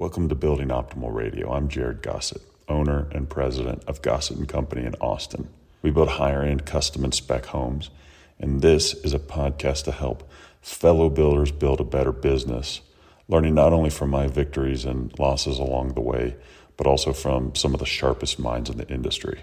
Welcome to Building Optimal Radio. I'm Jared Gossett, owner and president of Gossett and Company in Austin. We build higher end custom and spec homes, and this is a podcast to help fellow builders build a better business, learning not only from my victories and losses along the way, but also from some of the sharpest minds in the industry.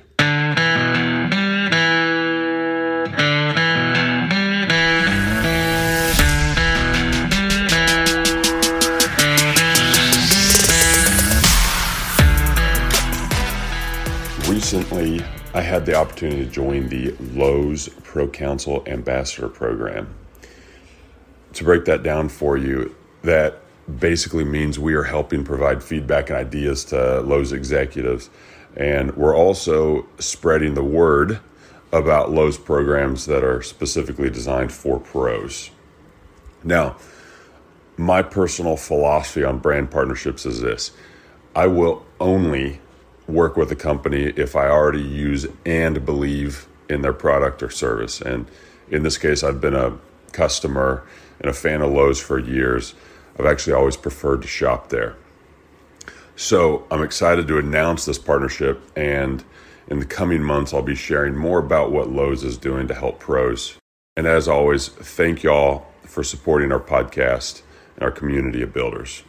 I had the opportunity to join the Lowe's Pro Council Ambassador Program. To break that down for you, that basically means we are helping provide feedback and ideas to Lowe's executives. And we're also spreading the word about Lowe's programs that are specifically designed for pros. Now, my personal philosophy on brand partnerships is this I will only work with a company if I already use and believe in their product or service. And in this case, I've been a customer and a fan of Lowe's for years. I've actually always preferred to shop there. So I'm excited to announce this partnership. And in the coming months, I'll be sharing more about what Lowe's is doing to help pros. And as always, thank y'all for supporting our podcast and our community of builders.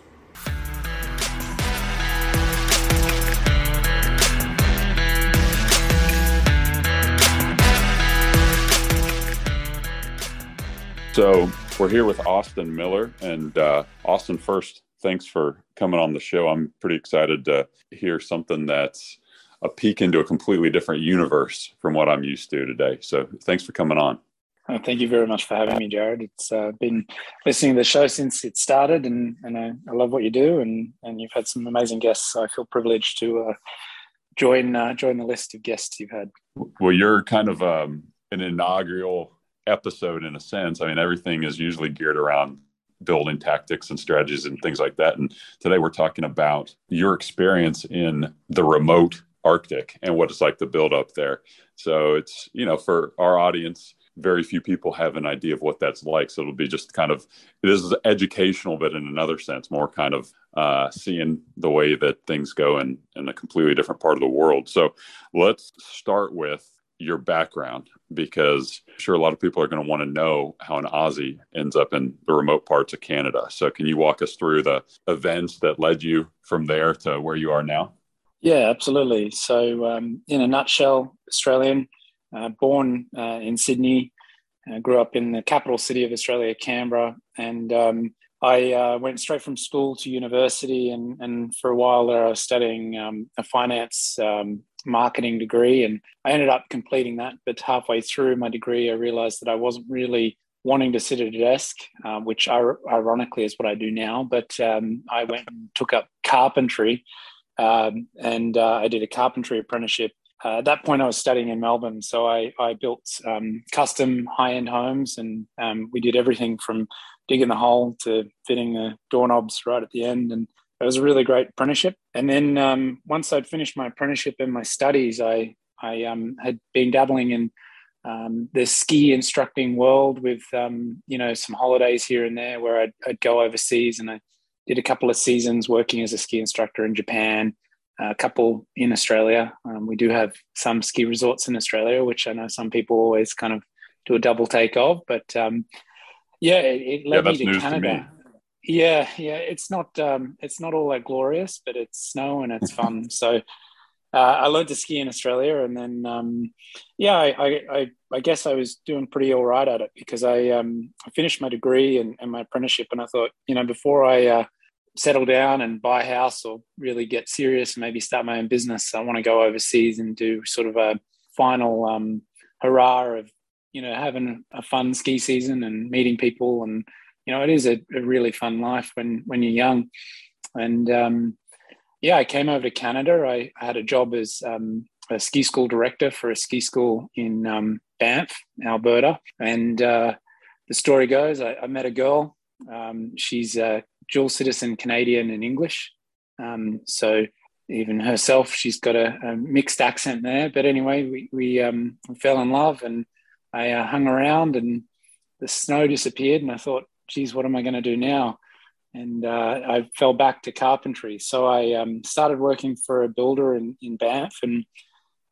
So we're here with Austin Miller. And uh, Austin, first, thanks for coming on the show. I'm pretty excited to hear something that's a peek into a completely different universe from what I'm used to today. So thanks for coming on. Oh, thank you very much for having me, Jared. It's uh, been listening to the show since it started, and, and I, I, love what you do, and, and you've had some amazing guests. So I feel privileged to uh, join uh, join the list of guests you've had. Well, you're kind of um, an inaugural episode in a sense. I mean, everything is usually geared around building tactics and strategies and things like that. And today we're talking about your experience in the remote Arctic and what it's like to build up there. So it's, you know, for our audience, very few people have an idea of what that's like. So it'll be just kind of, it is educational, but in another sense, more kind of uh, seeing the way that things go in, in a completely different part of the world. So let's start with your background because I'm sure a lot of people are going to want to know how an Aussie ends up in the remote parts of Canada. So, can you walk us through the events that led you from there to where you are now? Yeah, absolutely. So, um, in a nutshell, Australian, uh, born uh, in Sydney, uh, grew up in the capital city of Australia, Canberra, and um, I uh, went straight from school to university, and, and for a while there, I was studying um, a finance um, marketing degree, and I ended up completing that. But halfway through my degree, I realized that I wasn't really wanting to sit at a desk, uh, which ironically is what I do now. But um, I went and took up carpentry, um, and uh, I did a carpentry apprenticeship. Uh, at that point, I was studying in Melbourne, so I, I built um, custom high-end homes, and um, we did everything from digging the hole to fitting the doorknobs right at the end. And it was a really great apprenticeship. And then um, once I'd finished my apprenticeship and my studies, I I um, had been dabbling in um, the ski instructing world with um, you know some holidays here and there where I'd, I'd, go overseas and I did a couple of seasons working as a ski instructor in Japan, a couple in Australia. Um, we do have some ski resorts in Australia, which I know some people always kind of do a double take of, but um, yeah, it, it led yeah, me to Canada. To yeah, yeah, it's not um, it's not all that glorious, but it's snow and it's fun. so uh, I learned to ski in Australia, and then um, yeah, I, I, I guess I was doing pretty all right at it because I um, I finished my degree and, and my apprenticeship, and I thought you know before I uh, settle down and buy a house or really get serious and maybe start my own business, I want to go overseas and do sort of a final um, hurrah of you know having a fun ski season and meeting people and you know it is a, a really fun life when when you're young. And um, yeah i came over to canada. I, I had a job as um, a ski school director for a ski school in um, banff alberta. And uh, the story goes I, I met a girl. Um, she's a dual citizen canadian and english. Um, so even herself she's got a, a, mixed accent there. But anyway we, we, um, fell in love and I uh, hung around and the snow disappeared, and I thought, geez, what am I going to do now? and uh, I fell back to carpentry. So I um, started working for a builder in, in Banff, and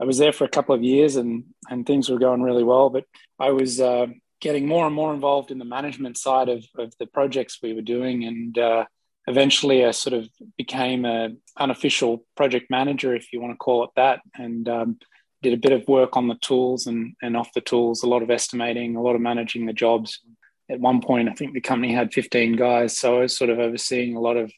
I was there for a couple of years, and and things were going really well. But I was uh, getting more and more involved in the management side of, of the projects we were doing, and uh, eventually I sort of became a unofficial project manager, if you want to call it that, and um, did a bit of work on the tools and, and off the tools, a lot of estimating, a lot of managing the jobs. At one point, I think the company had 15 guys, so I was sort of overseeing a lot of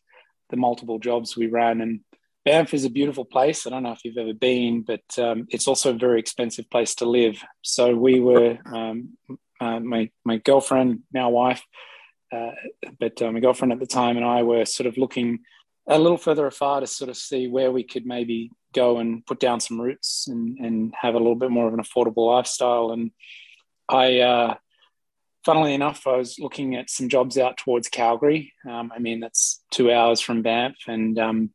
the multiple jobs we ran. And Banff is a beautiful place. I don't know if you've ever been, but um, it's also a very expensive place to live. So we were, um, uh, my my girlfriend, now wife, uh, but uh, my girlfriend at the time and I were sort of looking a little further afar to sort of see where we could maybe go and put down some roots and, and have a little bit more of an affordable lifestyle. And I, uh, funnily enough, I was looking at some jobs out towards Calgary. Um, I mean, that's two hours from Banff. And um,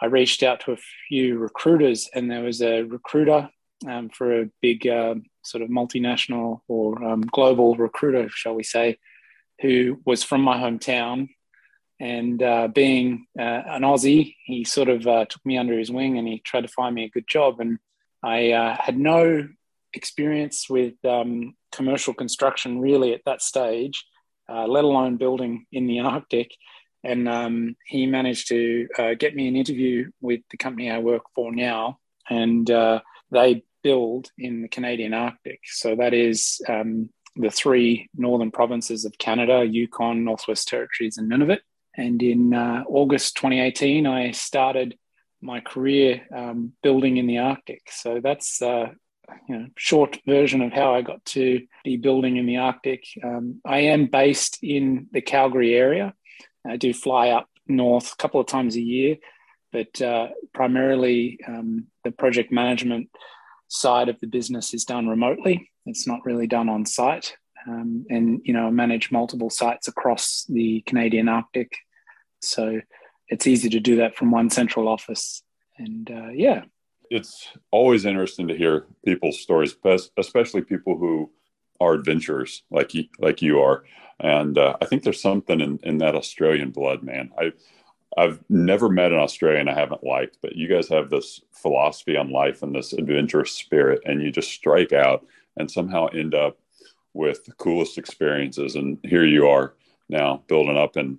I reached out to a few recruiters, and there was a recruiter um, for a big uh, sort of multinational or um, global recruiter, shall we say, who was from my hometown and uh, being uh, an Aussie, he sort of uh, took me under his wing and he tried to find me a good job. And I uh, had no experience with um, commercial construction really at that stage, uh, let alone building in the Arctic. And um, he managed to uh, get me an interview with the company I work for now. And they build in the Canadian Arctic. So that is um, the three northern provinces of Canada Yukon, Northwest Territories, and Nunavut. And in uh, August 2018, I started my career um, building in the Arctic. So that's uh, you know, short version of how I got to be building in the Arctic. Um, I am based in the Calgary area. I do fly up north a couple of times a year, but uh, primarily um, the project management side of the business is done remotely. It's not really done on site. Um, and you know manage multiple sites across the Canadian Arctic so it's easy to do that from one central office. And uh, yeah. It's always interesting to hear people's stories, especially people who are adventurers like you, like you are. And uh, I think there's something in, in that Australian blood, man. I, I've never met an Australian I haven't liked, but you guys have this philosophy on life and this adventurous spirit, and you just strike out and somehow end up with the coolest experiences. And here you are now building up and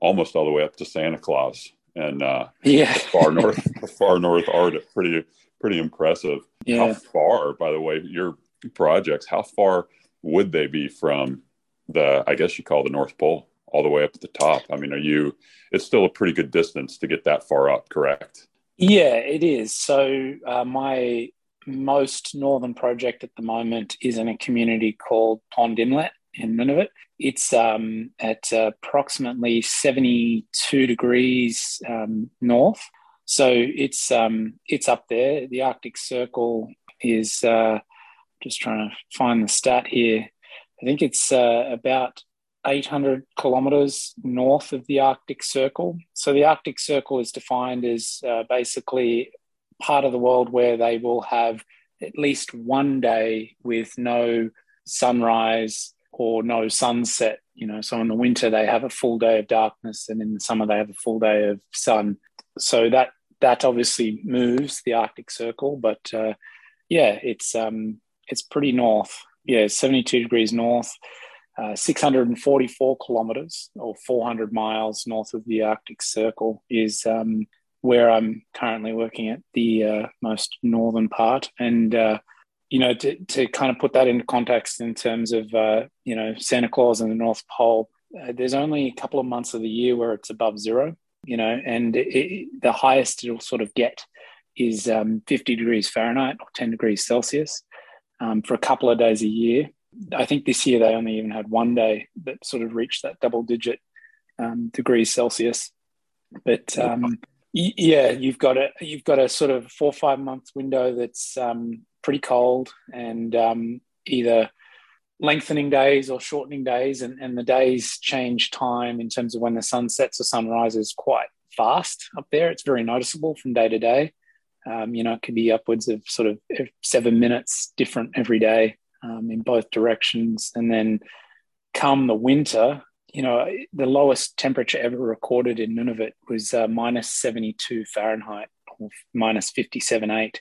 almost all the way up to Santa Claus and uh, yeah, far north, far north Arctic. Pretty, pretty impressive. Yeah. How far, by the way, your projects? How far would they be from the? I guess you call the North Pole all the way up to the top. I mean, are you? It's still a pretty good distance to get that far up, correct? Yeah, it is. So uh, my most northern project at the moment is in a community called Pond Inlet in Nunavut. It's um, at approximately 72 degrees um, north. So it's um, it's up there. The Arctic Circle is uh, just trying to find the stat here. I think it's uh, about 800 kilometers north of the Arctic Circle. So the Arctic Circle is defined as uh, basically part of the world where they will have at least one day with no sunrise or no sunset. You know, so in the winter they have a full day of darkness, and in the summer they have a full day of sun. So that that obviously moves the Arctic Circle, but uh, yeah, it's um, it's pretty north. Yeah, seventy two degrees north. Uh, 644 kilometers or 400 miles north of the Arctic Circle is um, where I'm currently working at the uh, most northern part. And uh, you know, to, to kind of put that into context in terms of, uh, you know, Santa Claus and the North Pole, uh, there's only a couple of months of the year where it's above zero, you know, and it, the highest it'll sort of get is um, 50 degrees Fahrenheit or 10 degrees Celsius um, for a couple of days a year. I think this year they only even had one day that sort of reached that double digit um, degrees Celsius. But um, yeah, you've got a you've got a sort of four or five month window that's um, pretty cold and um, either lengthening days or shortening days, and, and the days change time in terms of when the sun sets or sun rises quite fast up there. It's very noticeable from day to day. Um, you know, it could be upwards of sort of seven minutes different every day um, in both directions. And then come the winter, you know, the lowest temperature ever recorded in Nunavut was uh, minus 72 Fahrenheit or minus 57.8.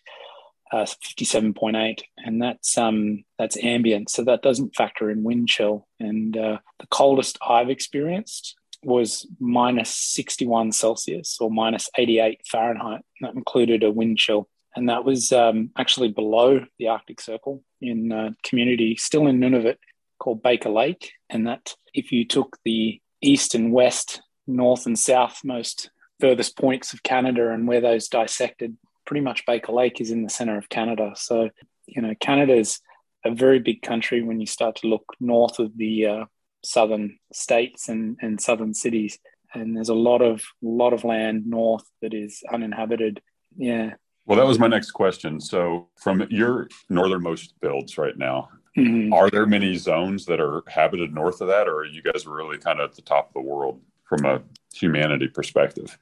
Uh, 57.8 and that's um that's ambient. So that doesn't factor in wind chill. And uh, the coldest i've experienced was minus 61 celsius or minus 88 fahrenheit. That included a wind chill. And that was um, actually below the arctic circle in a community still in nunavut called baker lake. And that if you took the east and west north and south most furthest points of canada and where those dissected pretty much Baker Lake is in the center of Canada. So, you know, Canada is a very big country when you start to look north of the uh, southern states and, and southern cities. And there's a lot of lot of land north that is uninhabited. Yeah. Well, that was my next question. So, from your northernmost builds right now, mm-hmm. are there many zones that are habited north of that, or are you guys really kind of at the top of the world from a humanity perspective?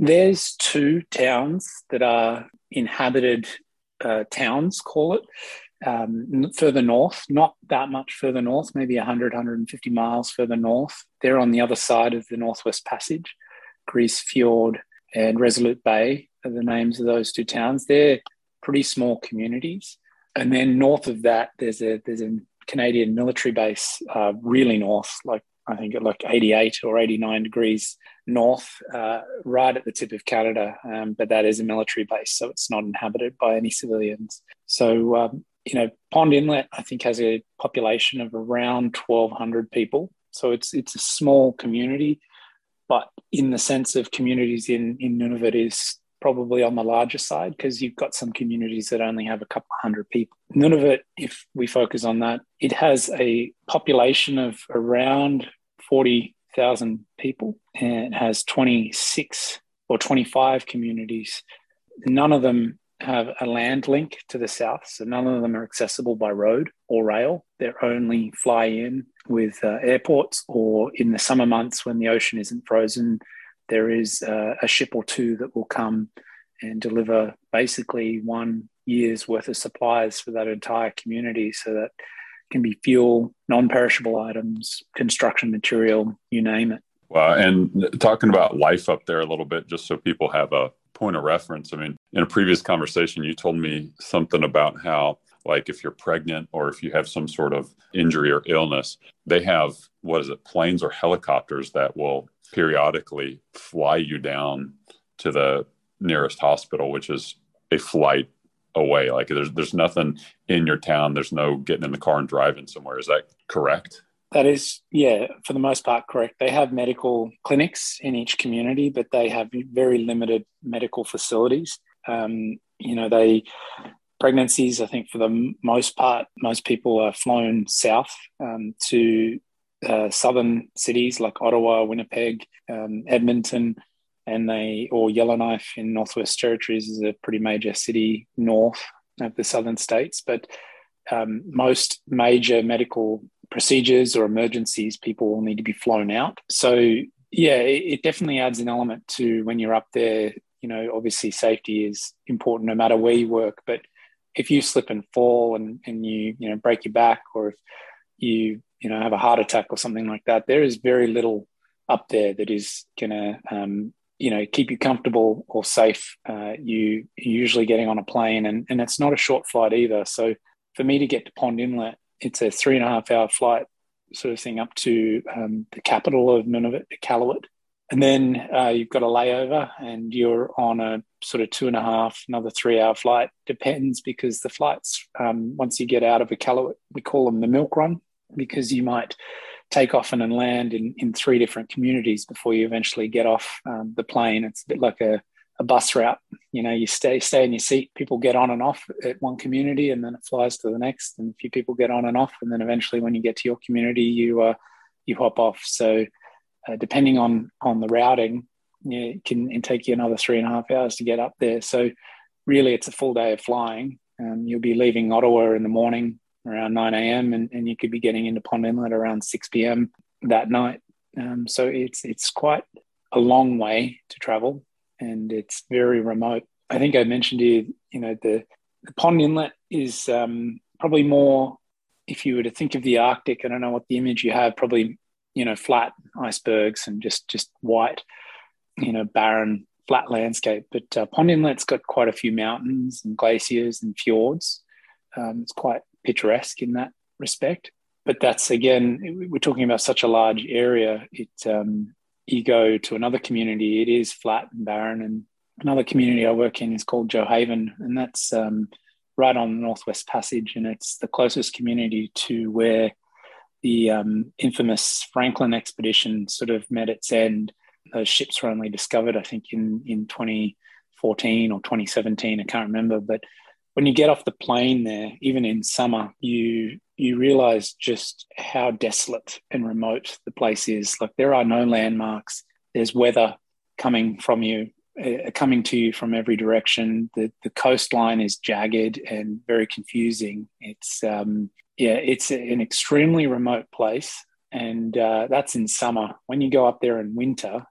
There's two towns that are inhabited uh, towns, call it, um, further north, not that much further north, maybe 100, 150 miles further north. They're on the other side of the Northwest Passage. Grise Fiord and Resolute Bay are the names of those two towns. They're pretty small communities. And then north of that, there's a there's a Canadian military base, uh, really north, like I think at like 88 or 89 degrees north, uh, right at the tip of Canada. Um, but that is a military base, so it's not inhabited by any civilians. So, um, you know, Pond Inlet, I think, has a population of around 1,200 people. So it's it's a small community, but in the sense of communities in in Nunavut is probably on the larger side because you've got some communities that only have a couple hundred people. Nunavut, if we focus on that, it has a population of around 40,000 people and has 26 or 25 communities. None of them have a land link to the south, so none of them are accessible by road or rail. They're only fly in with uh, airports, or in the summer months when the ocean isn't frozen, there is uh, a ship or two that will come and deliver basically one year's worth of supplies for that entire community so that can be fuel, non-perishable items, construction material, you name it. Wow. And talking about life up there a little bit, just so people have a point of reference. I mean, in a previous conversation, you told me something about how, like, if you're pregnant or if you have some sort of injury or illness, they have, what is it, planes or helicopters that will periodically fly you down to the nearest hospital, which is a flight away. Like there's there's nothing in your town. There's no getting in the car and driving somewhere. Is that correct? That is, yeah, for the most part, correct. They have medical clinics in each community, but they have very limited medical facilities. Um, you know, they pregnancies. I think for the most part, most people are flown south um, to uh, southern cities like Ottawa, Winnipeg, um, Edmonton, and they or Yellowknife in Northwest Territories is a pretty major city north of the southern states. But um, most major medical procedures or emergencies, people will need to be flown out. So yeah, it, it definitely adds an element to when you're up there. You know, obviously safety is important no matter where you work, but if you slip and fall and, and you you know break your back or if you you know have a heart attack or something like that, there is very little up there that is going to um, you know keep you comfortable or safe uh, you usually getting on a plane and, and it's not a short flight either. So for me to get to pond inlet it's a three and a half hour flight sort of thing up to um, the capital of nunavut iqaluit and then uh, you've got a layover and you're on a sort of two and a half another three hour flight. Depends because the flights um, once you get out of iqaluit we call them the milk run because you might take off and land in, in three different communities before you eventually get off um, the plane. It's a bit like a, a bus route. You know, you stay stay in your seat. People get on and off at one community, and then it flies to the next. And a few people get on and off, and then eventually, when you get to your community, you uh, you hop off. So, uh, depending on on the routing, yeah, it can take you another three and a half hours to get up there. So, really, it's a full day of flying. Um, you'll be leaving Ottawa in the morning, around 9 a.m. And, and you could be getting into Pond Inlet around 6 p.m. that night. Um, so it's it's quite a long way to travel, and it's very remote. I think I mentioned you, you know, the, the Pond Inlet is um, probably more. If you were to think of the Arctic, I don't know what the image you have. Probably you know, flat icebergs and just just white, you know, barren flat landscape. But uh, Pond Inlet's got quite a few mountains and glaciers and fjords. Um, it's quite picturesque in that respect. But that's again, we're talking about such a large area. It um, you go to another community, it is flat and barren. And another community I work in is called Gjoa Haven, and that's um, right on the Northwest Passage, and it's the closest community to where the um, infamous Franklin expedition sort of met its end. Those ships were only discovered, I think, in in 2014 or 2017. I can't remember, but when you get off the plane there, even in summer, you you realize just how desolate and remote the place is. Like there are no landmarks. There's weather coming from you, uh, coming to you from every direction. The the coastline is jagged and very confusing. It's um, yeah, it's an extremely remote place, and uh, that's in summer. When you go up there in winter,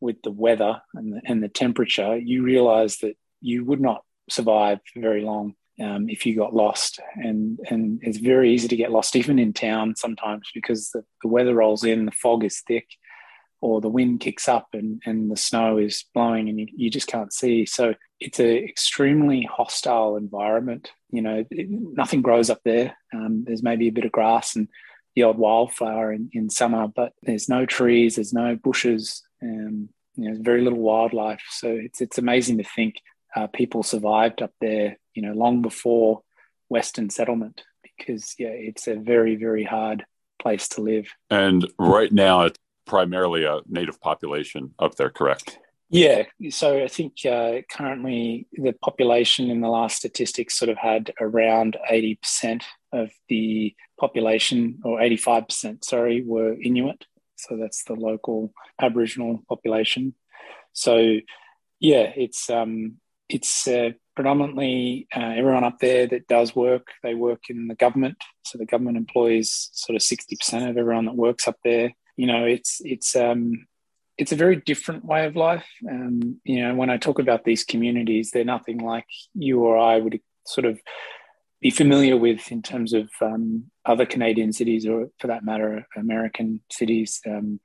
with the weather and the, and the temperature, you realize that you would not survive for very long um, if you got lost. And and it's very easy to get lost even in town sometimes because the, the weather rolls in, the fog is thick, or the wind kicks up and, and the snow is blowing and you, you just can't see. So it's an extremely hostile environment. You know, it, nothing grows up there. Um, there's maybe a bit of grass and the odd wildflower in, in summer, but there's no trees, there's no bushes, and you know, very little wildlife. So it's it's amazing to think uh, people survived up there, you know, long before Western settlement, because yeah, it's a very very hard place to live. And right now, it's primarily a native population up there, correct? Yeah, so I think uh, currently the population in the last statistics sort of had around 80% of the population, or 85%, sorry, were Inuit. So that's the local Aboriginal population. So yeah, it's um, it's uh, predominantly uh, everyone up there that does work. They work in the government, so the government employs sort of sixty percent of everyone that works up there. You know, it's it's um, it's a very different way of life. Um, you know, when I talk about these communities, they're nothing like you or I would sort of be familiar with in terms of um, other Canadian cities, or for that matter, American cities. Um,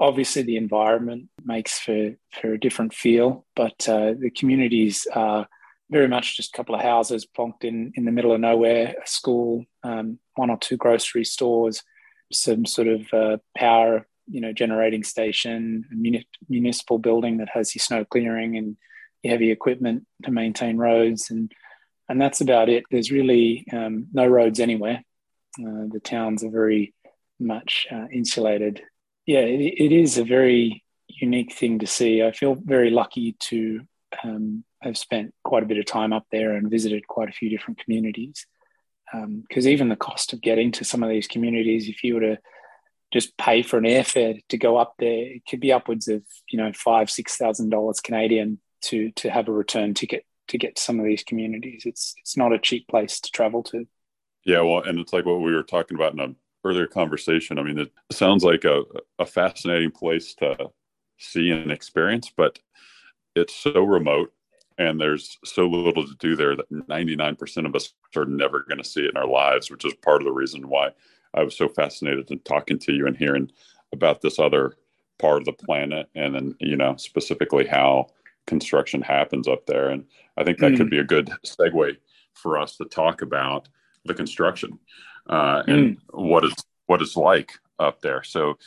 obviously the environment makes for for a different feel, but uh, the communities are very much just a couple of houses plonked in in the middle of nowhere, a school, um, one or two grocery stores, some sort of uh, power, you know, generating station, a muni- municipal building that has your snow clearing and your heavy equipment to maintain roads, and and that's about it. There's really um, no roads anywhere. Uh, the towns are very much uh, insulated yeah, it, it is a very unique thing to see. I feel very lucky to um, have spent quite a bit of time up there and visited quite a few different communities. Because um, even the cost of getting to some of these communities, if you were to just pay for an airfare to go up there, it could be upwards of you know five, six thousand dollars Canadian to to have a return ticket to get to some of these communities. It's it's not a cheap place to travel to. Yeah, well, and it's like what we were talking about in a earlier conversation. I mean, it sounds like a, a fascinating place to see and experience, but it's so remote and there's so little to do there that 99% of us are never going to see it in our lives, which is part of the reason why I was so fascinated in talking to you and hearing about this other part of the planet and then, you know, specifically how construction happens up there. And I think that mm. could be a good segue for us to talk about the construction uh, and mm. what it's what it's like up there. So,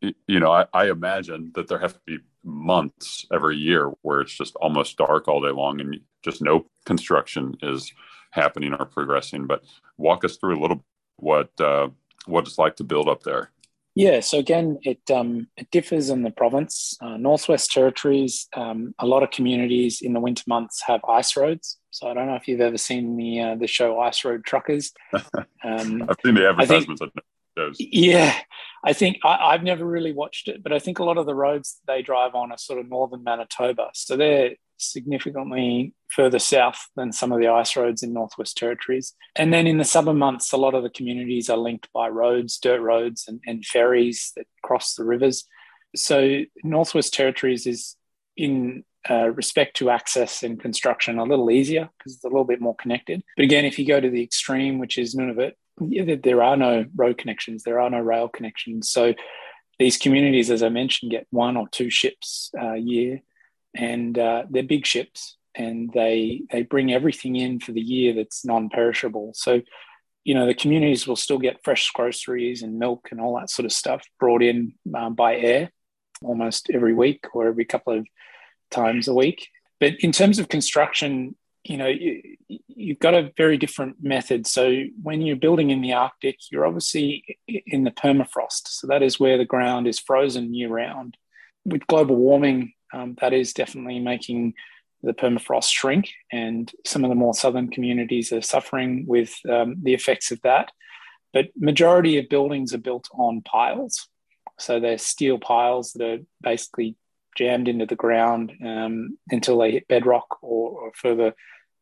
you know, I, I, imagine that there have to be months every year where it's just almost dark all day long, and just no construction is happening or progressing. But walk us through a little what uh, what it's like to build up there. Yeah, so again, it um, it differs in the province. Uh, Northwest Territories, um, a lot of communities in the winter months have ice roads. So I don't know if you've ever seen the uh, the show Ice Road Truckers. Um, I've seen the advertisements. Think, yeah, I think I, have never really watched it, but I think a lot of the roads they drive on are sort of northern Manitoba, so they're significantly further south than some of the ice roads in Northwest Territories. And then in the summer months, a lot of the communities are linked by roads, dirt roads, and, and ferries that cross the rivers. So Northwest Territories is in uh, respect to access and construction a little easier because it's a little bit more connected. But again, if you go to the extreme, which is Nunavut, there are no road connections, there are no rail connections. So these communities, as I mentioned, get one or two ships a year, and uh, they're big ships, and they they bring everything in for the year that's non-perishable. So, you know, the communities will still get fresh groceries and milk and all that sort of stuff brought in um, by air almost every week or every couple of times a week. But in terms of construction, you know, you, you've got a very different method. So when you're building in the Arctic, you're obviously in the permafrost. So that is where the ground is frozen year round. With global warming, um, that is definitely making the permafrost shrink, and some of the more southern communities are suffering with um, the effects of that. But majority of buildings are built on piles, so they're steel piles that are basically jammed into the ground um, until they hit bedrock or, or, further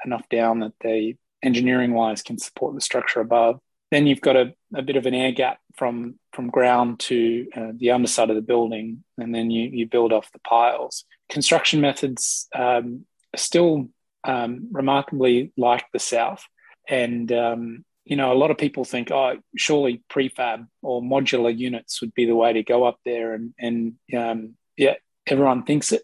enough down that they engineering wise can support the structure above. Then you've got a, a bit of an air gap from from ground to uh, the underside of the building, and then you you build off the piles. Construction methods um, are still um, remarkably like the south, and um, you know, a lot of people think, oh, surely prefab or modular units would be the way to go up there, and and um, yeah, everyone thinks it.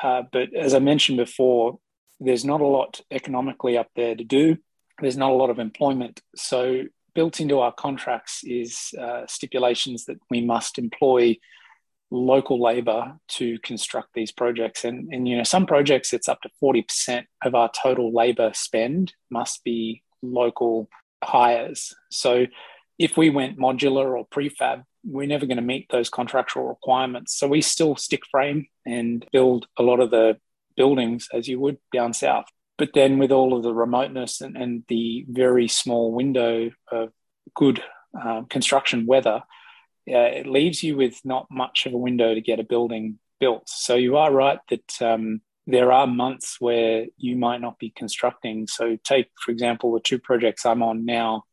Uh, but as I mentioned before, there's not a lot economically up there to do. There's not a lot of employment. So built into our contracts is uh, stipulations that we must employ local labor to construct these projects. And, and you know, some projects it's up to 40% of our total labor spend must be local hires. So if we went modular or prefab, we're never going to meet those contractual requirements. So we still stick frame and build a lot of the buildings as you would down south. But then with all of the remoteness and, and the very small window of good uh, construction weather, uh, it leaves you with not much of a window to get a building built. So you are right that um, there are months where you might not be constructing. So, take, for example, the two projects I'm on now,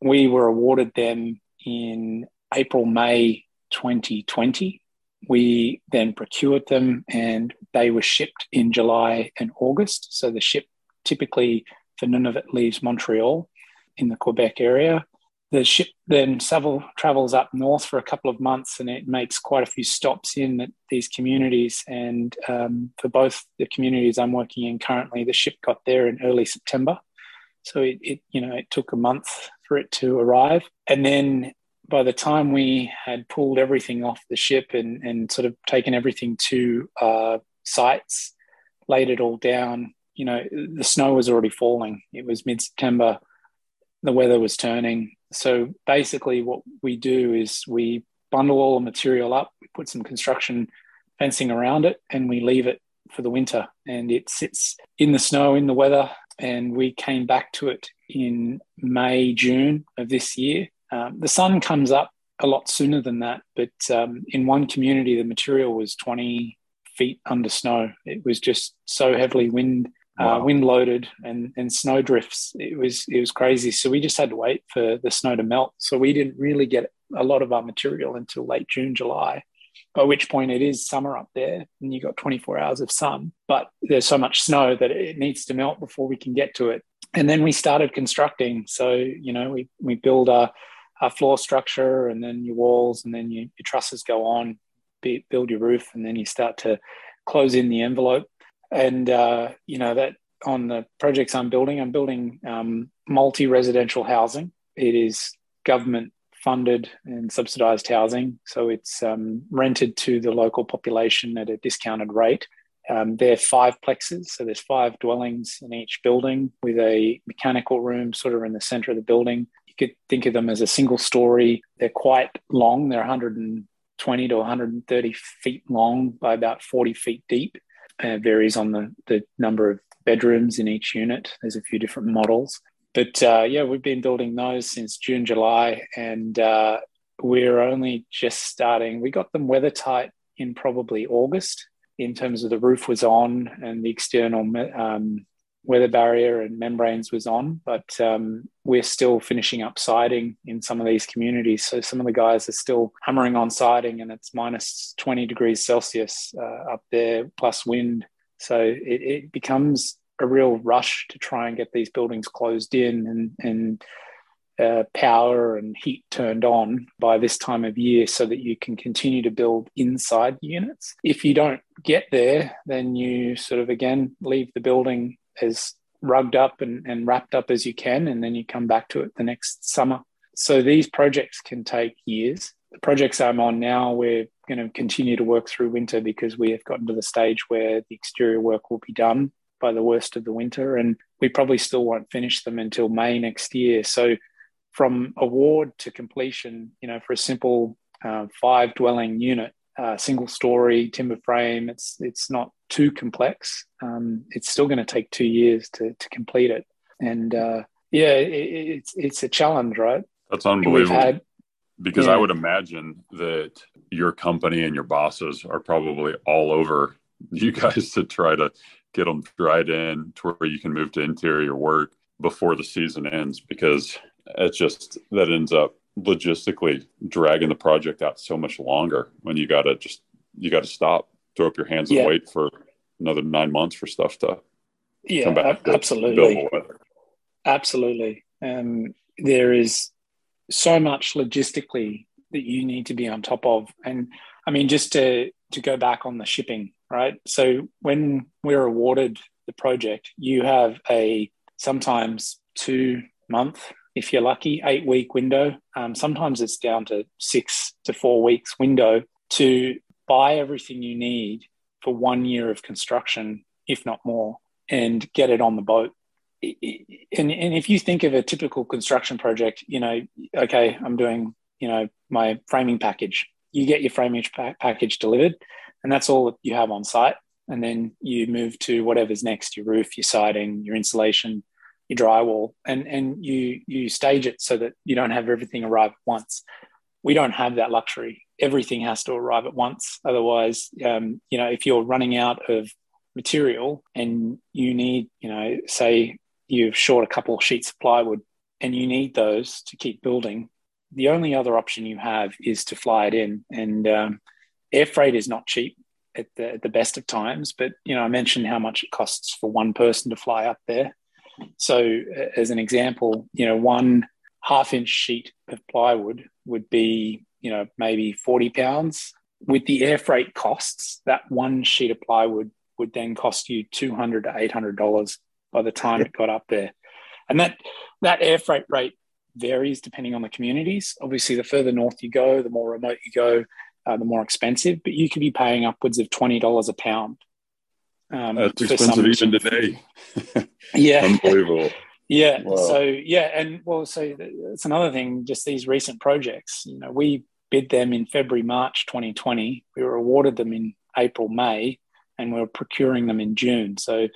we were awarded them in April, May 2020. We then procured them and they were shipped in July and August. So, the ship typically for Nunavut leaves Montreal in the Quebec area the ship then travel, travels up north for a couple of months and it makes quite a few stops in these communities. And um, for both the communities I'm working in currently, the ship got there in early September. So it, it, you know, it took a month for it to arrive. And then by the time we had pulled everything off the ship and, and sort of taken everything to uh, sites, laid it all down, you know, the snow was already falling. It was mid September. The weather was turning so basically, what we do is we bundle all the material up, we put some construction fencing around it, and we leave it for the winter. And it sits in the snow, in the weather. And we came back to it in May, June of this year. Um, the sun comes up a lot sooner than that, but um, in one community, the material was 20 feet under snow. It was just so heavily wind uh, wow. uh, wind loaded and and snow drifts. It was it was crazy. So we just had to wait for the snow to melt. So we didn't really get a lot of our material until late June, July. By which point it is summer up there, and you got 24 hours of sun. But there's so much snow that it needs to melt before we can get to it. And then we started constructing. So you know we we build a, a floor structure, and then your walls, and then you, your trusses go on. Build your roof, and then you start to close in the envelope and uh, you know that on the projects I'm building, I'm building um, multi-residential housing. It is government funded and subsidized housing, so it's um, rented to the local population at a discounted rate. Um, they're five plexes, so there's five dwellings in each building with a mechanical room sort of in the center of the building. Could think of them as a single story. They're quite long. They're 120 to 130 feet long by about 40 feet deep uh, varies on the, the number of bedrooms in each unit. There's a few different models. But uh, yeah, we've been building those since June, July, and uh, we're only just starting. We got them weather tight in probably August in terms of the roof was on and the external um, weather barrier and membranes was on, but um, we're still finishing up siding in some of these communities. So some of the guys are still hammering on siding, and it's minus 20 degrees Celsius uh, up there, plus wind. So it, it, becomes a real rush to try and get these buildings closed in and and uh, power and heat turned on by this time of year so that you can continue to build inside the units. If you don't get there, then you sort of again leave the building as rugged up and, and wrapped up as you can, and then you come back to it the next summer. So these projects can take years. The projects I'm on now, we're going to continue to work through winter because we have gotten to the stage where the exterior work will be done by the worst of the winter, and we probably still won't finish them until May next year. So from award to completion, you know, for a simple uh, five dwelling unit, uh, single story timber frame, it's it's not too complex. Um, it's still going to take two years to to complete it, and uh, yeah, it, it's it's a challenge, right? That's unbelievable. Had, because yeah. I would imagine that your company and your bosses are probably all over you guys to try to get them dried in to where you can move to interior work before the season ends because it's just that ends up logistically dragging the project out so much longer when you got to just you got to stop throw up your hands yeah. and wait for another nine months for stuff to yeah come back absolutely. absolutely. Um, there is so much logistically that you need to be on top of. And i mean just to to go back on the shipping right? So when we're awarded the project you have a sometimes two month if you're lucky, eight week window. Um, sometimes it's down to six to four weeks window to buy everything you need for one year of construction, if not more, and get it on the boat. And, and if you think of a typical construction project, you know, okay, I'm doing, you know, my framing package. You get your framing package delivered, and that's all that you have on site. And then you move to whatever's next your roof, your siding, your insulation, your drywall and and you you stage it so that you don't have everything arrive at once we don't have that luxury. Everything has to arrive at once. Otherwise um, you know if you're running out of material and you need you know say you've short a couple of sheets of plywood and you need those to keep building the only other option you have is to fly it in. And um, air freight is not cheap at the, at the best of times but you know i mentioned how much it costs for one person to fly up there. So, as an example, you know, one half inch sheet of plywood would be, you know, maybe 40 pounds. With the air freight costs, that one sheet of plywood would then cost you 200 to $800 by the time it got up there. And that, that air freight rate varies depending on the communities. Obviously, the further north you go, the more remote you go, uh, the more expensive, but you could be paying upwards of $20 a pound um, That's expensive even today. yeah, unbelievable. Yeah. Wow. So yeah, and well, so it's another thing. Just these recent projects, you know, we bid them in February, March 2020. We were awarded them in April, May, and we are procuring them in June. So,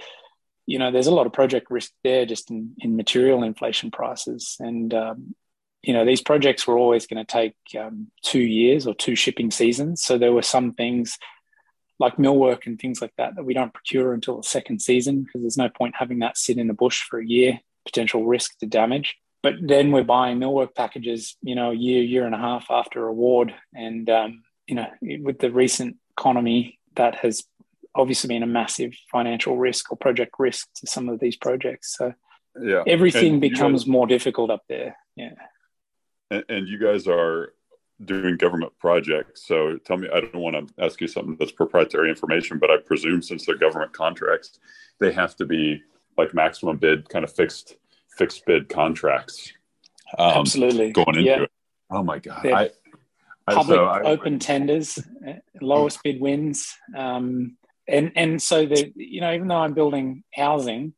you know, there's a lot of project risk there, just in, in material inflation prices, and um, you know, these projects were always going to take um, two years or two shipping seasons. So there were some things like millwork and things like that that we don't procure until the second season because there's no point having that sit in the bush for a year, potential risk to damage. But then we're buying millwork packages, you know, a year, year and a half after award, and um, you know, with the recent economy, that has obviously been a massive financial risk or project risk to some of these projects. So yeah, everything and becomes guys, more difficult up there. Yeah, and, and you guys are doing government projects. So tell me, I don't want to ask you something that's proprietary information, but I presume since they're government contracts, they have to be like maximum bid, kind of fixed fixed bid contracts. Um, Absolutely, going into yeah. it. Oh my god! I, I, public so I, open tenders, uh, lowest bid wins, um, and and so the you know even though I'm building housing,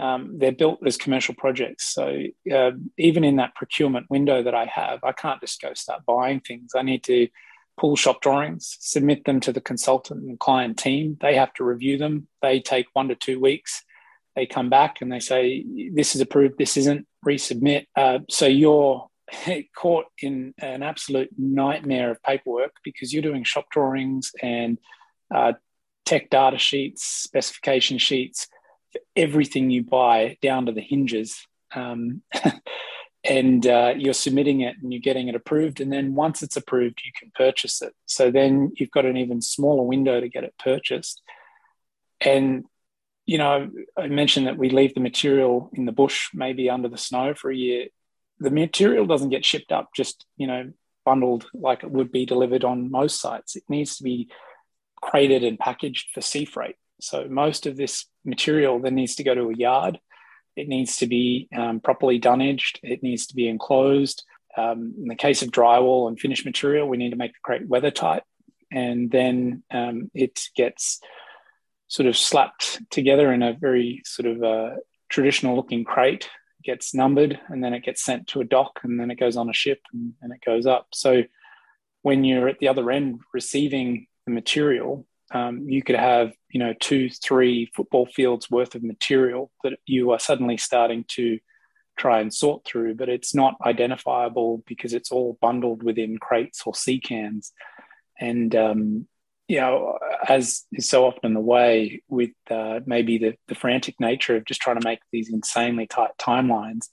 um, they're built as commercial projects. So uh, even in that procurement window that I have, I can't just go start buying things. I need to pull shop drawings, submit them to the consultant and client team. They have to review them. They take one to two weeks. They come back and they say, this is approved, this isn't, resubmit. Uh, so you're caught in an absolute nightmare of paperwork because you're doing shop drawings and uh, tech data sheets, specification sheets for everything you buy down to the hinges. Um, and uh, you're submitting it and you're getting it approved. And then once it's approved, you can purchase it. So then you've got an even smaller window to get it purchased. And, you know, I mentioned that we leave the material in the bush, maybe under the snow for a year. the material doesn't get shipped up just you know bundled like it would be delivered on most sites. It needs to be crated and packaged for sea freight. So most of this material then needs to go to a yard. It needs to be um, properly dunnaged. It needs to be enclosed. Um, in the case of drywall and finished material, we need to make the crate weather tight, and then um, it gets sort of slapped together in a very sort of uh, traditional looking crate gets numbered and then it gets sent to a dock and then it goes on a ship and, and, it goes up. So when you're at the other end receiving the material, um, you could have you know two, three football fields worth of material that you are suddenly starting to try and sort through, but it's not identifiable because it's all bundled within crates or sea cans. And um, you know, as is so often the way with uh, maybe the, the frantic nature of just trying to make these insanely tight timelines,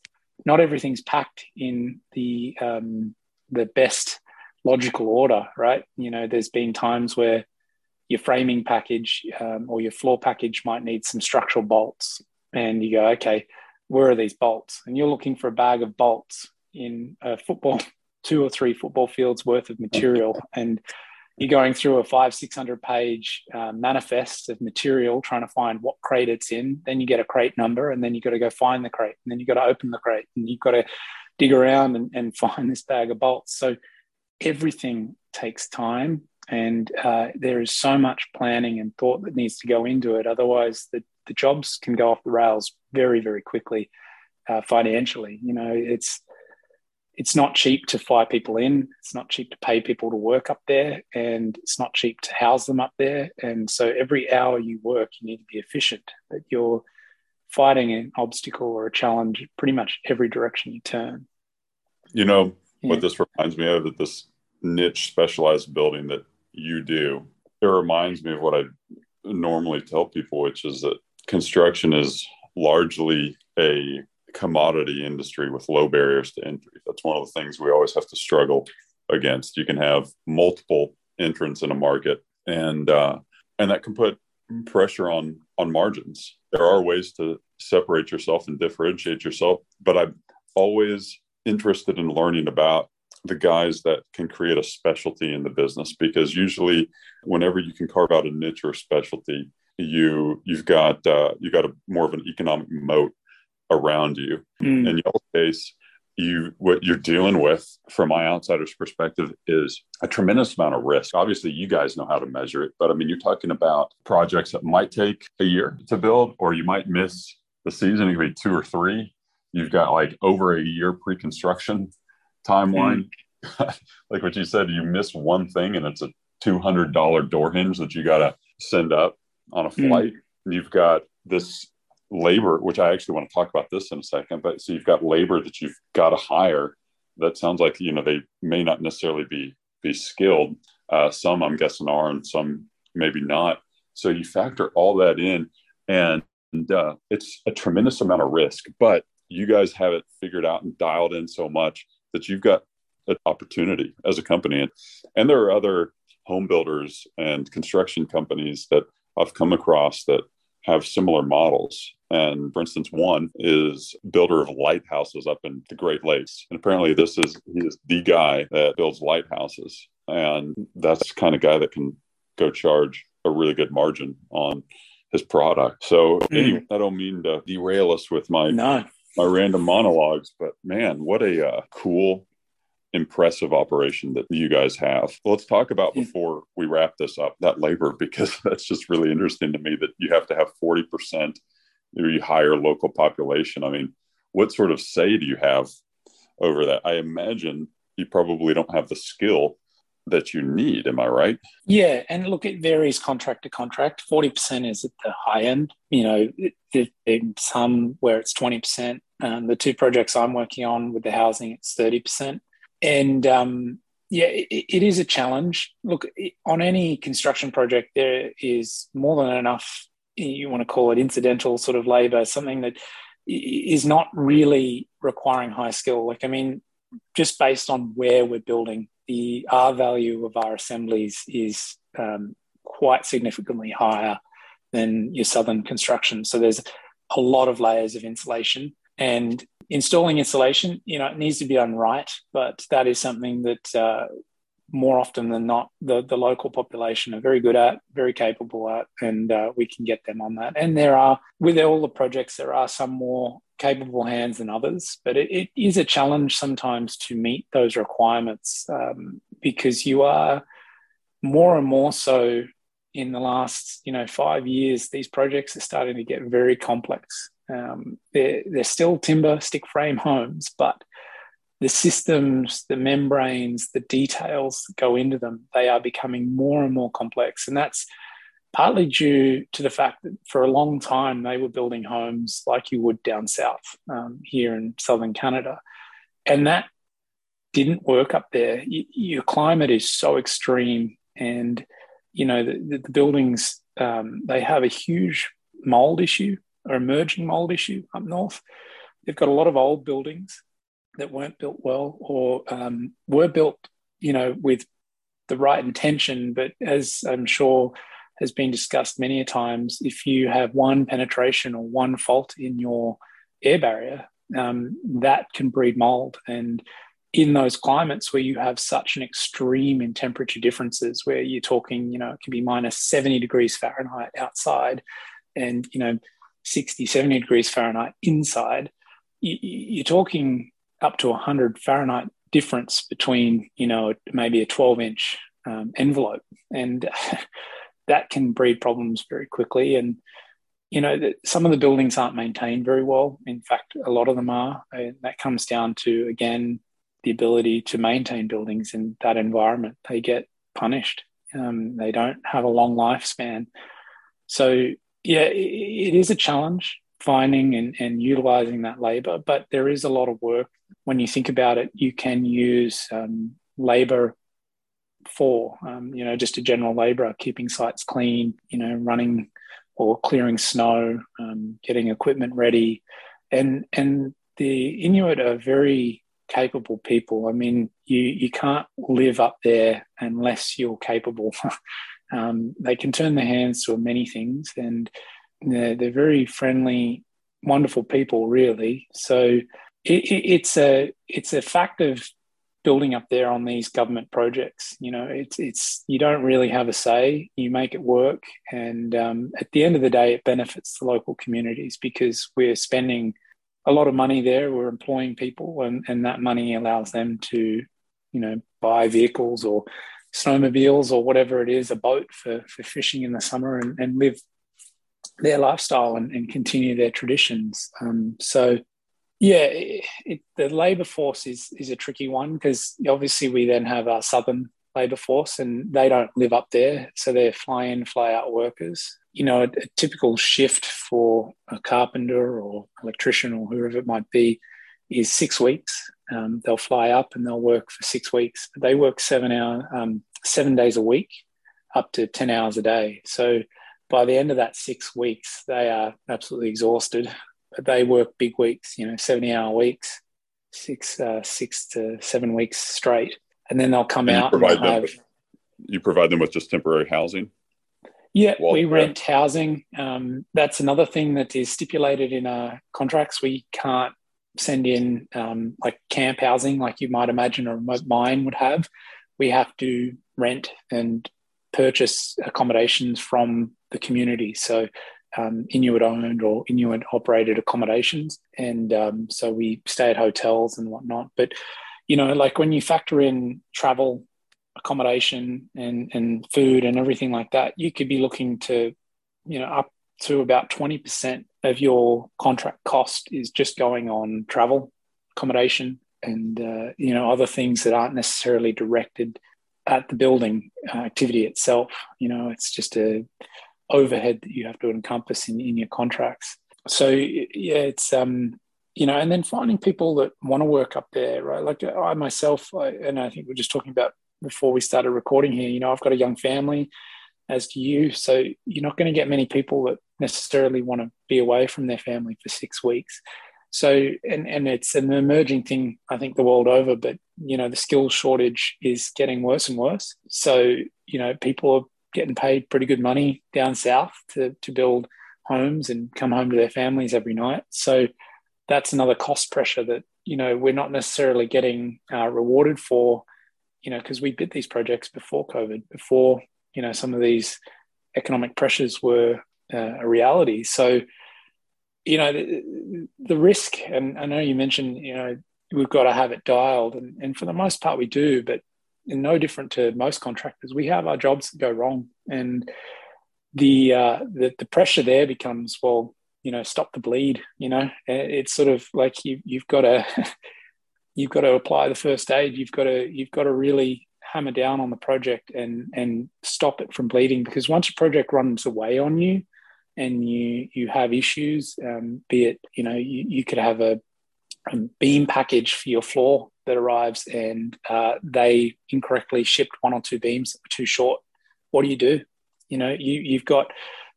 not everything's packed in the um, the best logical order, right? You know, there's been times where your framing package um, or your floor package might need some structural bolts, and you go, okay, where are these bolts? And you're looking for a bag of bolts in a football, two or three football fields worth of material, and you're going through a five, 600 page uh, manifest of material trying to find what crate it's in. Then you get a crate number, and then you've got to go find the crate, and then you've got to open the crate, and you've got to dig around and, and find this bag of bolts. So everything takes time, and uh, there is so much planning and thought that needs to go into it. Otherwise, the, the jobs can go off the rails very, very quickly uh, financially. You know, it's it's not cheap to fly people in. It's not cheap to pay people to work up there, and it's not cheap to house them up there. And so every hour you work, you need to be efficient. That you're fighting an obstacle or a challenge pretty much every direction you turn. You know yeah. what this reminds me of? That this niche specialized building that you do, it reminds me of what I normally tell people, which is that construction is largely a commodity industry with low barriers to entry. That's one of the things we always have to struggle against. You can have multiple entrants in a market, and uh, and that can put pressure on on margins. There are ways to separate yourself and differentiate yourself, but I'm always interested in learning about the guys that can create a specialty in the business because usually whenever you can carve out a niche or specialty you you've got uh, you got a more of an economic moat around you. Mm. In your case, you what you're dealing with from my outsider's perspective is a tremendous amount of risk obviously you guys know how to measure it but i mean you're talking about projects that might take a year to build or you might miss the season it could be two or three you've got like over a year pre-construction timeline mm. like what you said you miss one thing and it's a $200 door hinge that you got to send up on a hmm. flight mm. you've got this labor, which I actually want to talk about this in a second. But so you've got labor that you've got to hire. That sounds like you know they may not necessarily be be skilled. Uh, some I'm guessing are, and some maybe not. So you factor all that in, and, uh, it's a tremendous amount of risk. But you guys have it figured out and dialed in so much that you've got an opportunity as a company, and, and there are other home builders and construction companies that I've come across that have similar models. And for instance, one is builder of lighthouses up in the Great Lakes. And apparently this is he is the guy that builds lighthouses. And that's the kind of guy that can go charge a really good margin on his product. So mm. anyway, I don't mean to derail us with my no. my random monologues, but man, what a uh, cool impressive operation that you guys have. Let's talk about before we wrap this up that labor because that's just really interesting to me that you have to have 40% or you hire local population. I mean, what sort of say do you have over that? I imagine you probably don't have the skill that you need. Am I right? Yeah, and look, it varies contract to contract. Forty percent is at the high end. You know, in some where it's twenty percent. Um, the two projects I'm working on with the housing, it's thirty percent and um, yeah, it, it is a challenge. Look, on any construction project, there is more than enough. You want to call it incidental sort of labor, something that is not really requiring high skill. Like, I mean, just based on where we're building, the R value of our assemblies is um, quite significantly higher than your southern construction. So there's a lot of layers of insulation And installing insulation, you know, it needs to be done right, but that is something that uh, more often than not, the, the local population are very good at, very capable at, and uh, we can get them on that. And there are, with all the projects, there are some more capable hands than others, but it, it is a challenge sometimes to meet those requirements um, because you are more and more so in the last, you know, five years, these projects are starting to get very complex. Um, they're, they're still timber stick frame homes, but the systems, the membranes, the details that go into them, they are becoming more and more complex. And that's partly due to the fact that for a long time they were building homes like you would down south um, here in southern Canada. And that didn't work up there. Y- your climate is so extreme, and you know the, the buildings um, they have a huge mold issue or emerging mold issue up north. They've got a lot of old buildings that weren't built well or um, were built, you know, with the right intention. But as I'm sure has been discussed many a times, if you have one penetration or one fault in your air barrier, um, that can breed mold. And in those climates where you have such an extreme in temperature differences, where you're talking, you know, it can be minus 70 degrees Fahrenheit outside and, you know, 60, 70 degrees Fahrenheit inside, you're talking up to 100 Fahrenheit difference between, you know, maybe a 12 inch um, envelope. And that can breed problems very quickly. And, you know, some of the buildings aren't maintained very well. In fact, a lot of them are. And that comes down to, again, the ability to maintain buildings in that environment. They get punished. Um, they don't have a long lifespan. So, yeah, it, it is a challenge finding and, and utilizing that labor, but there is a lot of work. When you think about it, you can use um, labor for, um, you know, just a general laborer, keeping sites clean, you know, running or clearing snow, um, getting equipment ready. And, and the Inuit are very capable people. I mean, you, you can't live up there unless you're capable. um, they can turn their hands to many things and they're, they're very friendly, wonderful people, really. So it, it, it's a it's a fact of building up there on these government projects. You know, it's it's you don't really have a say. You make it work, and um, at the end of the day, it benefits the local communities because we're spending a lot of money there. We're employing people, and, and that money allows them to, you know, buy vehicles or snowmobiles or whatever it is, a boat for, for fishing in the summer and, and live their lifestyle and, and continue their traditions. Um, so, yeah, it, it, the labour force is is a tricky one because obviously we then have our southern labour force and they don't live up there, so they're fly in, fly out workers. You know, a, a typical shift for a carpenter or electrician or whoever it might be is six weeks. Um, they'll fly up and they'll work for six weeks. They work seven hour, um, seven days a week, up to ten hours a day. So by the end of that six weeks, they are absolutely exhausted. But they work big weeks, you know, 70 hour weeks, six, uh, six to seven weeks straight. And then they'll come and out and have. With, you provide them with just temporary housing? Yeah, we rent housing. Um, that's another thing that is stipulated in our contracts. We can't send in um, like camp housing like you might imagine a remote mine would have. We have to rent and purchase accommodations from the community. So um, Inuit owned or Inuit operated accommodations. And um, so we stay at hotels and whatnot. But, you know, like when you factor in travel, accommodation, and, and food and everything like that, you could be looking to, you know, up to about 20% of your contract cost is just going on travel, accommodation, and, uh, you know, other things that aren't necessarily directed at the building uh, activity itself. You know, it's just a overhead that you have to encompass in, in your contracts. So yeah, it's um, you know, and then finding people that want to work up there, right? Like I myself, I, and I think we're just talking about before we started recording here. You know, I've got a young family, as do you. So you're not going to get many people that necessarily want to be away from their family for six weeks. So, and and it's an emerging thing, I think, the world over. But you know, the skills shortage is getting worse and worse. So, you know, people are getting paid pretty good money down south to, to build homes and come home to their families every night. So that's another cost pressure that you know we're not necessarily getting uh, rewarded for you know because we bid these projects before covid before you know some of these economic pressures were uh, a reality. So you know the, the, risk and i know you mentioned you know we've got to have it dialed and, and for the most part we do but no different to most contractors. We have our jobs that go wrong and the uh, the, the pressure there becomes well you know stop the bleed you know? It's sort of like you you've got to you've got to apply the first aid. You've got to you've got to really hammer down on the project and and stop it from bleeding because once a project runs away on you and you you have issues um, be it you know you, you could have a, a, beam package for your floor that arrives and uh, they incorrectly shipped one or two beams that were too short what do you do you know you, you've got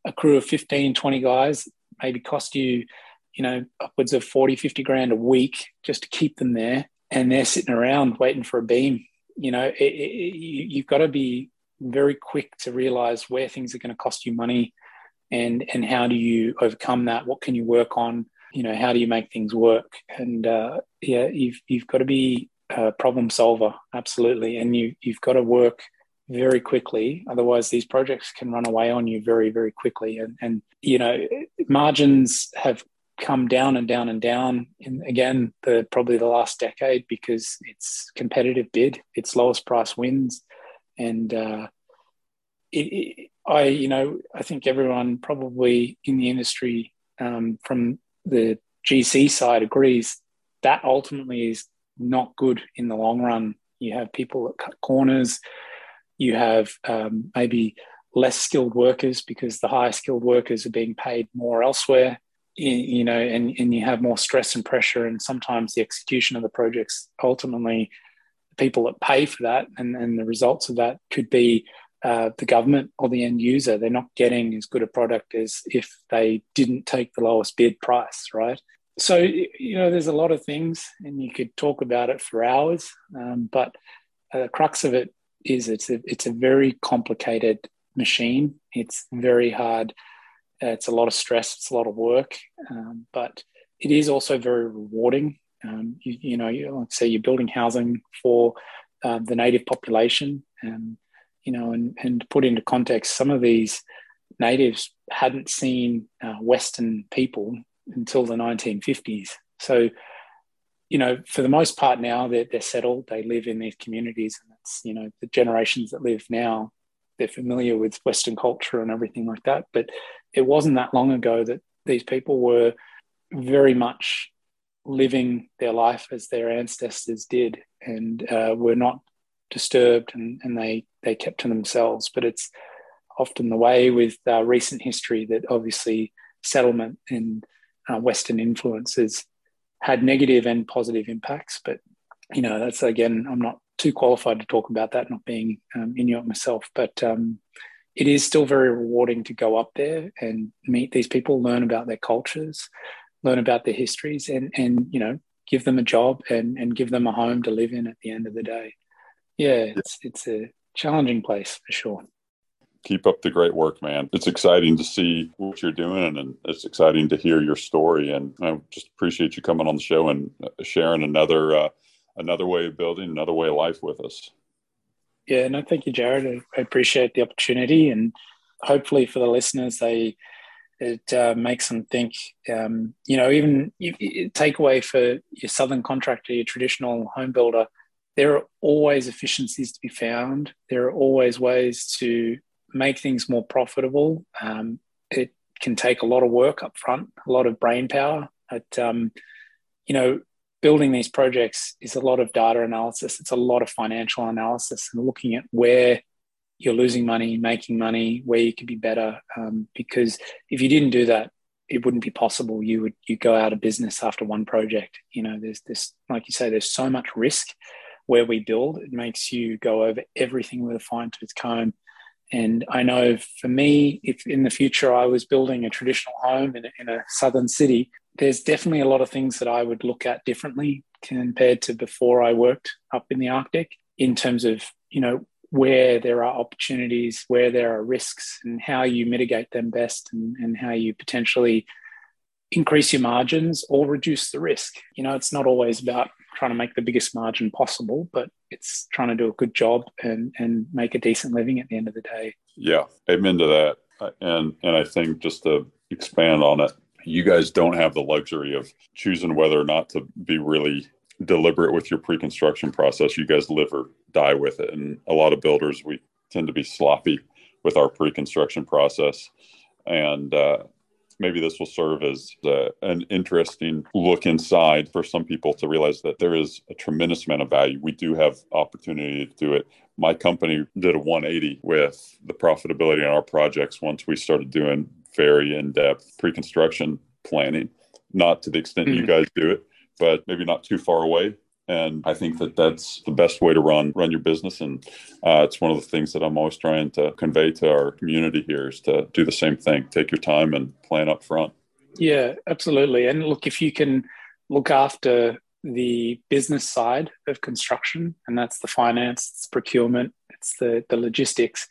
a crew of 15 20 guys maybe cost you, you know, upwards of 40, 50 grand a week just to keep them there. And they're sitting around waiting for a beam. You know, it, it, you've got to be very quick to realize where things are going to cost you money and, and how do you overcome that? What can you work on? You know, how do you make things work? And uh, yeah, you've, you've got to be a problem solver. Absolutely. And you, you've got to work very quickly. Otherwise, these projects can run away on you very, very quickly. And, and you know, margins have come down and down and down in again the probably the last decade because it's competitive bid, it's lowest price wins, and uh, it, it, I you know I think everyone probably in the industry um, from the GC side agrees that ultimately is not good in the long run. You have people that cut corners you have um, maybe less skilled workers because the higher skilled workers are being paid more elsewhere you know and, and you have more stress and pressure and sometimes the execution of the projects ultimately the people that pay for that and, and the results of that could be uh, the government or the end user they're not getting as good a product as if they didn't take the lowest bid price right so you know there's a lot of things and you could talk about it for hours um, but the crux of it is it's a, it's a very complicated machine. It's very hard. Uh, it's a lot of stress. It's a lot of work, um, but it is also very rewarding. Um, you, you, know, you, like say you're building housing for uh, the native population, and you know, and and put into context, some of these natives hadn't seen uh, Western people until the 1950s. So you know, for the most part now they're, they're settled. They live in these communities, and it's you know the generations that live now they're familiar with Western culture and everything like that. But it wasn't that long ago that these people were very much living their life as their ancestors did, and uh, were not disturbed, and, and they they kept to themselves. But it's often the way with uh, recent history that obviously settlement and uh, Western influences had negative and positive impacts. But you know, that's again, I'm not too qualified to talk about that, not being um, Inuit myself. But um, it is still very rewarding to go up there and meet these people, learn about their cultures, learn about their histories, and and you know, give them a job and and give them a home to live in at the end of the day. Yeah, it's it's a challenging place for sure keep up the great work, man. It's exciting to see what you're doing, and it's exciting to hear your story. And I just appreciate you coming on the show and sharing another uh, another way of building, another way of life with us. Yeah, no, thank you, Jared. I appreciate the opportunity, and hopefully for the listeners, they it uh, makes them think. Um, you know, even take away for your southern contractor, your traditional home builder. There are always efficiencies to be found. There are always ways to make things more profitable. Um, it can take a lot of work up front, a lot of brain power. But um, you know, building these projects is a lot of data analysis. It's a lot of financial analysis and looking at where you're losing money, making money, where you could be better. Um, because if you didn't do that, it wouldn't be possible. You would you go out of business after one project. You know, there's this, like you say, there's so much risk where we build. It makes you go over everything with a fine tooth comb and I know for me, if in the future I was building a traditional home in a, in a southern city, there's definitely a lot of things that I would look at differently compared to before I worked up in the Arctic in terms of, you know, where there are opportunities, where there are risks, and how you mitigate them best, and, and how you potentially increase your margins or reduce the risk. You know, it's not always about trying to make the biggest margin possible, but it's trying to do a good job and and make a decent living at the end of the day. Yeah, amen to that. And and I think just to expand on it, you guys don't have the luxury of choosing whether or not to be really deliberate with your pre-construction process. You guys live or die with it, and a lot of builders we tend to be sloppy with our pre-construction process, and uh, maybe this will serve as uh, an interesting look inside for some people to realize that there is a tremendous amount of value. We do have opportunity to do it. My company did a 180 with the profitability on our projects once we started doing very in-depth pre-construction planning. Not to the extent mm-hmm. you guys do it, but maybe not too far away and I think that that's the best way to run run your business. And uh, it's one of the things that I'm always trying to convey to our community here is to do the same thing. Take your time and plan up front. Yeah, absolutely. And look, if you can look after the business side of construction, and that's the finance, it's procurement, it's the the logistics,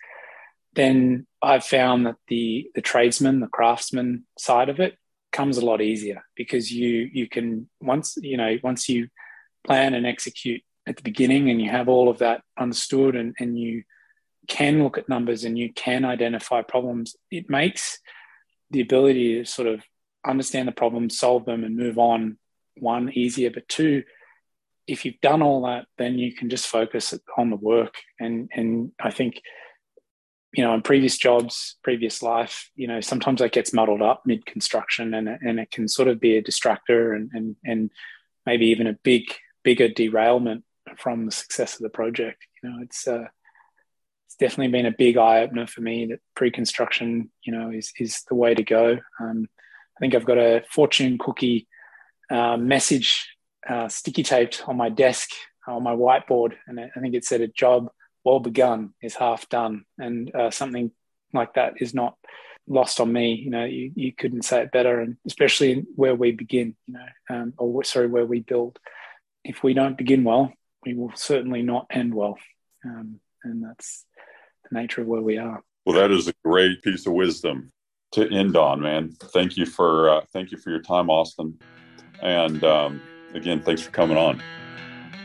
then I've found that the the tradesman, the craftsman side of it comes a lot easier because you you can once you know once you plan and execute at the beginning and you have all of that understood and, and you can look at numbers and you can identify problems, it makes the ability to sort of understand the problems, solve them, and move on one easier. But two, if you've done all that, then you can just focus on the work. And and I think, you know, in previous jobs, previous life, you know, sometimes that gets muddled up mid construction, and and it can sort of be a distractor and and and maybe even a big bigger derailment from the success of the project. You know, it's uh, it's definitely been a big eye opener for me that pre-construction, you know, is is the way to go. Um, I think I've got a fortune cookie uh, message uh, sticky taped on my desk on my whiteboard, and I think it said, "A job well begun is half done," and uh, something like that is not lost on me. You know, you, you couldn't say it better, and especially where we begin. You know, um, or sorry, where we build if we don't begin well, we will certainly not end well. Um, and that's the nature of where we are. Well, that is a great piece of wisdom to end on, man. Thank you for uh, thank you for your time, Austin. And um, again, thanks for coming on.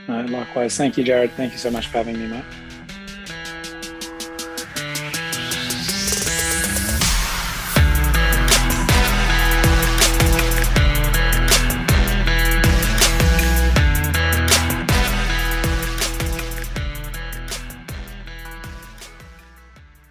Uh, likewise, thank you, Jared. Thank you so much for having me, Matt.